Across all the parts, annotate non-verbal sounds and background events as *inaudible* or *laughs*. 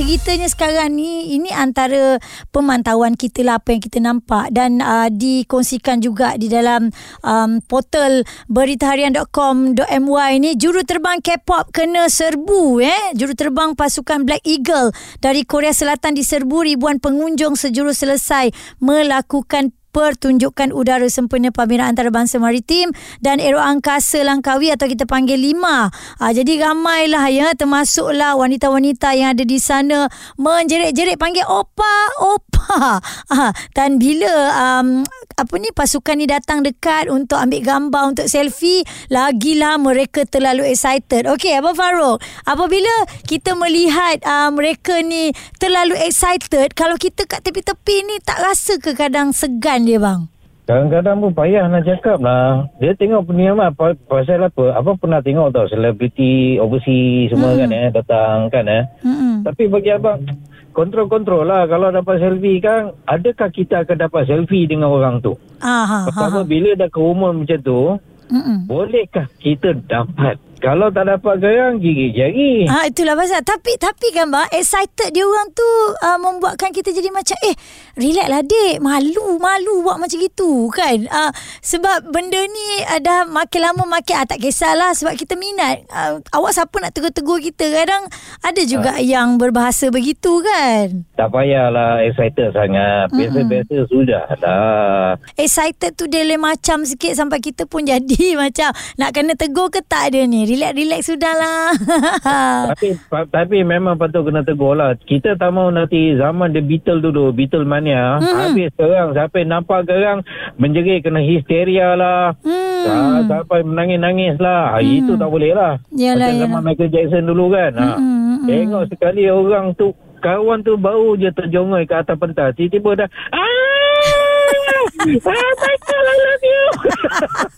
Ceritanya sekarang ni ini antara pemantauan kita lah apa yang kita nampak. Dan uh, dikongsikan juga di dalam um, portal beritaharian.com.my ni juruterbang K-pop kena serbu eh? Juruterbang pasukan Black Eagle dari Korea Selatan diserbu ribuan pengunjung sejurus selesai melakukan pertunjukan udara sempena pameran antarabangsa maritim dan aero angkasa Langkawi atau kita panggil lima. Ha, jadi ramailah ya termasuklah wanita-wanita yang ada di sana menjerit-jerit panggil opa opa. Ha, *laughs* dan bila um, apa ni pasukan ni datang dekat untuk ambil gambar untuk selfie lagilah mereka terlalu excited. Okey Abang Farouk, apabila kita melihat uh, mereka ni terlalu excited kalau kita kat tepi-tepi ni tak rasa ke kadang segan dia bang? Kadang-kadang pun payah nak cakap lah. Dia tengok peniaman apa, pasal apa. Apa pernah tengok tau selebriti overseas semua Hmm. kan eh. Datang kan eh. Mm-mm. Tapi bagi abang, kontrol-kontrol lah. Kalau dapat selfie kan, adakah kita akan dapat selfie dengan orang tu? Ah, ha, ha, Pertama, ha. bila dah ke umur macam tu, Mm-mm. bolehkah kita dapat? Kalau tak dapat garang, gigi jari. Ah itulah pasal. Tapi tapi kan bang excited dia orang tu uh, membuatkan kita jadi macam eh relax lah dek malu malu buat macam gitu kan? Uh, sebab benda ni uh, dah makin lama makin ah, tak kisahlah sebab kita minat. Uh, awak siapa nak tegur-tegur kita? Kadang ada juga yang berbahasa begitu kan? Tak payahlah excited sangat. Biasa-biasa sudah dah. excited tu dia macam sikit sampai kita pun *laughs* jadi macam nak kena tegur ke tak dia ni relax relax sudahlah *laughs* Tapi tapi memang patut kena tegur lah. Kita tak mau nanti zaman The Beatle dulu, Beatle mania. Hmm. Habis gerang, sampai nampak gerang, menjerit kena histeria lah. hmm. Hmm. Sampai menangis-nangis lah. Hmm. Itu tak boleh lah. Yalah, Macam yalah. zaman Michael Jackson dulu kan. Ha. Hmm, hmm, hmm. Tengok sekali orang tu, kawan tu baru je terjongoi ke atas pentas. Tiba-tiba dah, ah, *laughs* Michael, I love you. *laughs*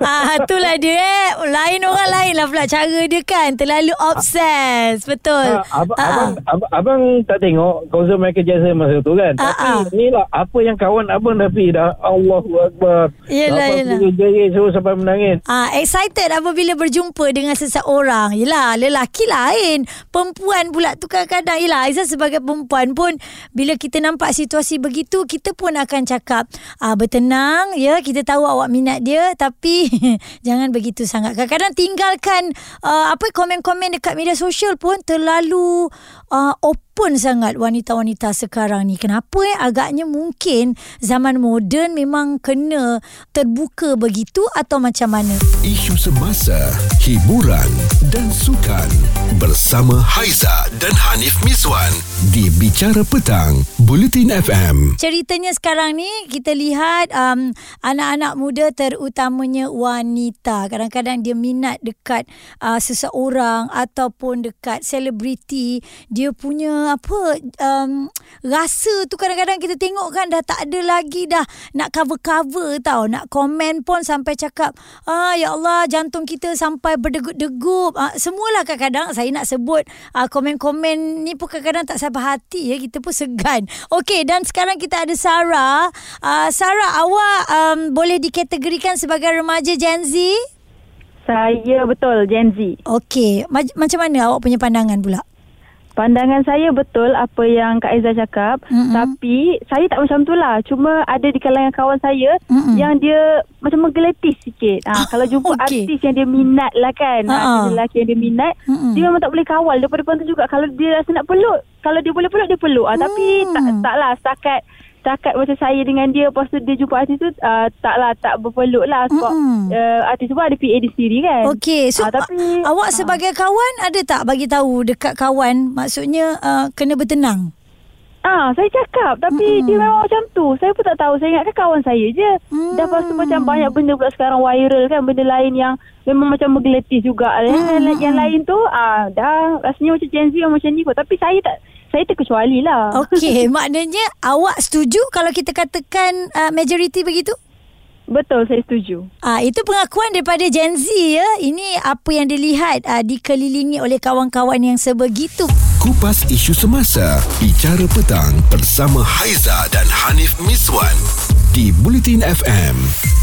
ah, itulah dia eh. Lain orang lain lah pula cara dia kan. Terlalu obses. Betul. Ha, abang, Ah, abang, abang, abang tak tengok konsert Michael Jackson masa tu kan. Ah, Tapi ah. ni lah apa yang kawan abang dah pergi dah. Allahu Akbar. Yelah, yelah. jerit terus sampai menangis. Ah, excited apabila berjumpa dengan seseorang. Yelah, lelaki lain. Perempuan pula tu kadang-kadang. Yelah, Aizah sebagai perempuan pun bila kita nampak situasi begitu, kita pun akan cakap, ah, bertenang, ya, kita tahu awak minat dia, tapi *laughs* jangan begitu sangat. Kadang-kadang tinggalkan uh, apa komen-komen dekat media sosial pun terlalu uh, open sangat wanita-wanita sekarang ni. Kenapa eh? Agaknya mungkin zaman moden memang kena terbuka begitu atau macam mana? Isu semasa, hiburan dan sukan bersama Haiza dan Hanif Miswan di Bicara Petang, Buletin FM. Ceritanya sekarang ni kita lihat um, anak-anak muda terutamanya wanita. Kadang-kadang dia minat dekat uh, seseorang ataupun dekat selebriti. Dia punya apa um, rasa tu kadang-kadang kita tengok kan dah tak ada lagi dah nak cover-cover tau. Nak komen pun sampai cakap ah ya Allah jantung kita sampai berdegup-degup. Ah, semualah kadang-kadang saya nak sebut ah, komen-komen ni pun kadang-kadang tak sampai hati ya. Kita pun segan. Okey dan sekarang kita ada Sarah. Ah, Sarah awak um, boleh dikategorikan sebagai remaja Gen Z? Saya betul Gen Z. Okey, Ma- macam mana awak punya pandangan pula? Pandangan saya betul apa yang Kak Aizah cakap. Mm-mm. Tapi saya tak macam tu lah. Cuma ada di kalangan kawan saya Mm-mm. yang dia macam menggeletis sikit. Ha, kalau jumpa Okey. artis yang dia minat lah kan. Ha-ha. Artis lelaki yang dia minat. Mm-mm. Dia memang tak boleh kawal. Daripada depan tu juga. Kalau dia rasa nak peluk. Kalau dia boleh peluk, dia peluk. Ha, Tapi Hmm. tak, tak lah setakat setakat macam saya dengan dia lepas tu dia jumpa artis tu uh, taklah tak berpeluk lah sebab Mm-mm. uh, artis tu pun ada PA dia sendiri kan Okey, so Ah, tapi- awak ah. sebagai kawan ada tak bagi tahu dekat kawan maksudnya uh, kena bertenang? Ah, saya cakap tapi Mm-mm. dia memang macam tu. Saya pun tak tahu. Saya ingatkan kawan saya je. Hmm. Dah lepas tu macam banyak benda pula sekarang viral kan. Benda lain yang memang macam menggeletis juga. Yang, Mm-mm. yang lain tu ah dah rasanya macam Gen Z yang macam ni kot. Tapi saya tak saya terkecuali lah. Okey, *laughs* maknanya awak setuju kalau kita katakan uh, majoriti begitu? Betul, saya setuju. Ah itu pengakuan daripada Gen Z ya. Ini apa yang dilihat ah, dikelilingi oleh kawan-kawan yang sebegitu. Kupas isu semasa, bicara petang bersama Haiza dan Hanif Miswan Bulletin FM.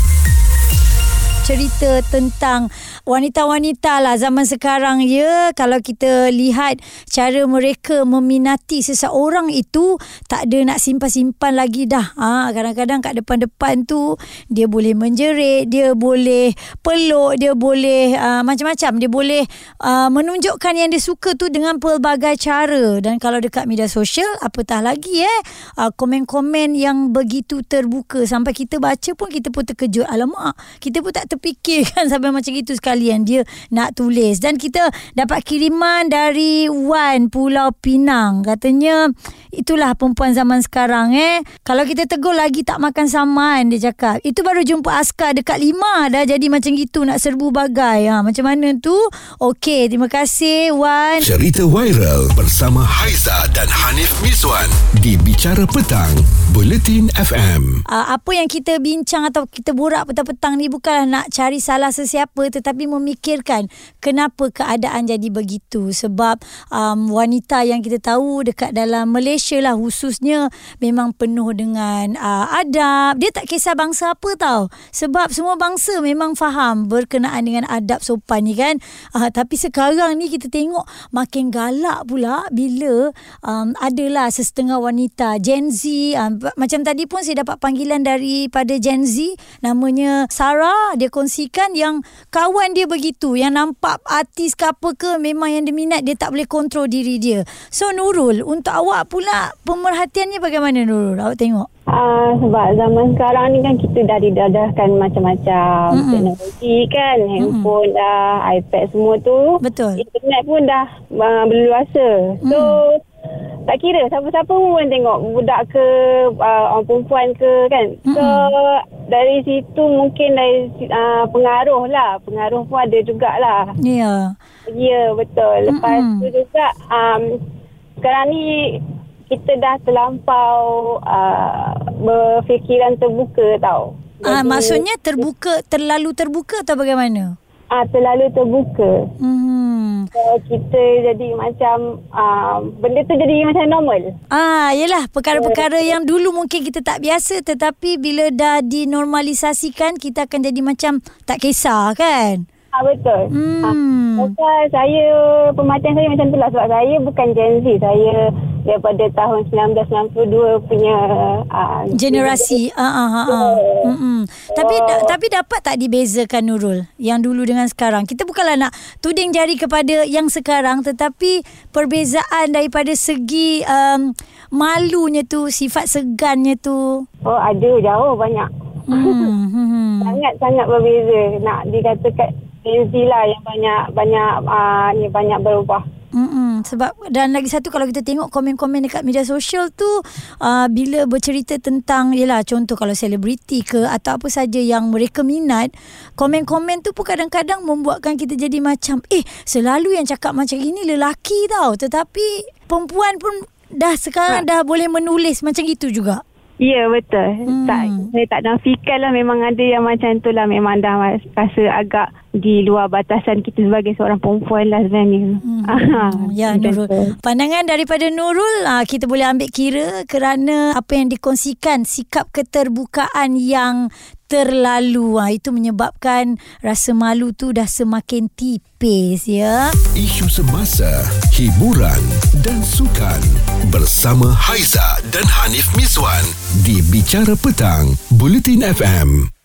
Cerita tentang wanita-wanita lah zaman sekarang ya. Kalau kita lihat cara mereka meminati seseorang itu tak ada nak simpan-simpan lagi dah. Ha, kadang-kadang kat depan-depan tu dia boleh menjerit dia boleh peluk dia boleh uh, macam-macam. Dia boleh uh, menunjukkan yang dia suka tu dengan pelbagai cara. Dan kalau dekat media sosial apatah lagi eh? Uh, komen-komen yang begitu terbuka. Sampai kita baca pun kita pun terkejut. Alamak kita pun tak terfikirkan *laughs* sampai macam itu sekalian. Dia nak tulis. Dan kita dapat kiriman dari Wan Pulau Pinang. Katanya itulah perempuan zaman sekarang eh. Kalau kita tegur lagi tak makan saman dia cakap. Itu baru jumpa askar dekat lima. Dah jadi macam gitu nak serbu bagai. Ha, macam mana tu? Okey terima kasih Wan. Cerita viral bersama Haiza dan Hanif Miswan di Bicara Petang, Bulletin FM. uh, apa yang kita bincang atau kita borak petang-petang ni bukanlah nak cari salah sesiapa tetapi memikirkan kenapa keadaan jadi begitu. Sebab um, wanita yang kita tahu dekat dalam Malaysia lah khususnya memang penuh dengan uh, adab. Dia tak kisah bangsa apa tau. Sebab semua bangsa memang faham berkenaan dengan adab sopan ni kan. Uh, tapi sekarang ni kita tengok makin galak pula bila um, adalah sesetengah wanita Gen Z. Um, macam tadi pun saya dapat panggilan daripada Gen Z. Namanya Sarah. Dia kongsikan yang kawan dia begitu yang nampak artis ke apa ke memang yang dia minat dia tak boleh kontrol diri dia. So Nurul untuk awak pula pemerhatiannya bagaimana Nurul? Awak tengok. Uh, sebab zaman sekarang ni kan kita dah didadahkan macam-macam. Mm-mm. teknologi kan handphone dah iPad semua tu. Betul. Internet pun dah uh, berluasa. So tak kira siapa-siapa pun tengok budak ke uh, orang perempuan ke kan. So dari situ mungkin dari uh, pengaruh lah pengaruh pun ada jugalah ya Ya betul. Lepas Mm-mm. tu juga um, sekarang ni kita dah terlampau uh, berfikiran terbuka tau. Ah, Jadi, maksudnya terbuka terlalu terbuka atau bagaimana? Ah terlalu terbuka. Hmm. So, kita jadi macam uh, benda tu jadi macam normal. Ah, yelah perkara-perkara yang dulu mungkin kita tak biasa tetapi bila dah dinormalisasikan kita akan jadi macam tak kisah kan? Ah betul. Ah, Hmm. Pasal saya pemerhatian saya macam tu lah sebab saya bukan Gen Z. Saya daripada tahun 1992 punya uh, Generasi ah ah ah. ah. Mm-mm. Tapi da, tapi dapat tak dibezakan Nurul yang dulu dengan sekarang? Kita bukanlah nak tuding jari kepada yang sekarang tetapi perbezaan daripada segi um, malunya tu, sifat segannya tu. Oh ada jauh banyak. *laughs* Hmm. hmm. Sangat-sangat berbeza. Nak dikatakan Gen Z lah yang banyak banyak uh, ni banyak berubah. Mm-mm. Sebab dan lagi satu kalau kita tengok komen-komen dekat media sosial tu uh, bila bercerita tentang yalah contoh kalau selebriti ke atau apa saja yang mereka minat komen-komen tu pun kadang-kadang membuatkan kita jadi macam eh selalu yang cakap macam ini lelaki tau tetapi perempuan pun dah sekarang dah boleh menulis macam itu juga. Ya betul. Hmm. Tak saya tak nafikan lah memang ada yang macam tu lah memang dah rasa agak di luar batasan kita sebagai seorang perempuan lah sebenarnya. Hmm. *laughs* Ya macam Nurul. Pandangan daripada Nurul ah, kita boleh ambil kira kerana apa yang dikongsikan sikap keterbukaan yang terlalu ah, itu menyebabkan rasa malu tu dah semakin tipis ya. Isu semasa, hiburan dan sukan bersama Haiza dan Hanif Miswan di Bicara Petang, Bulletin FM.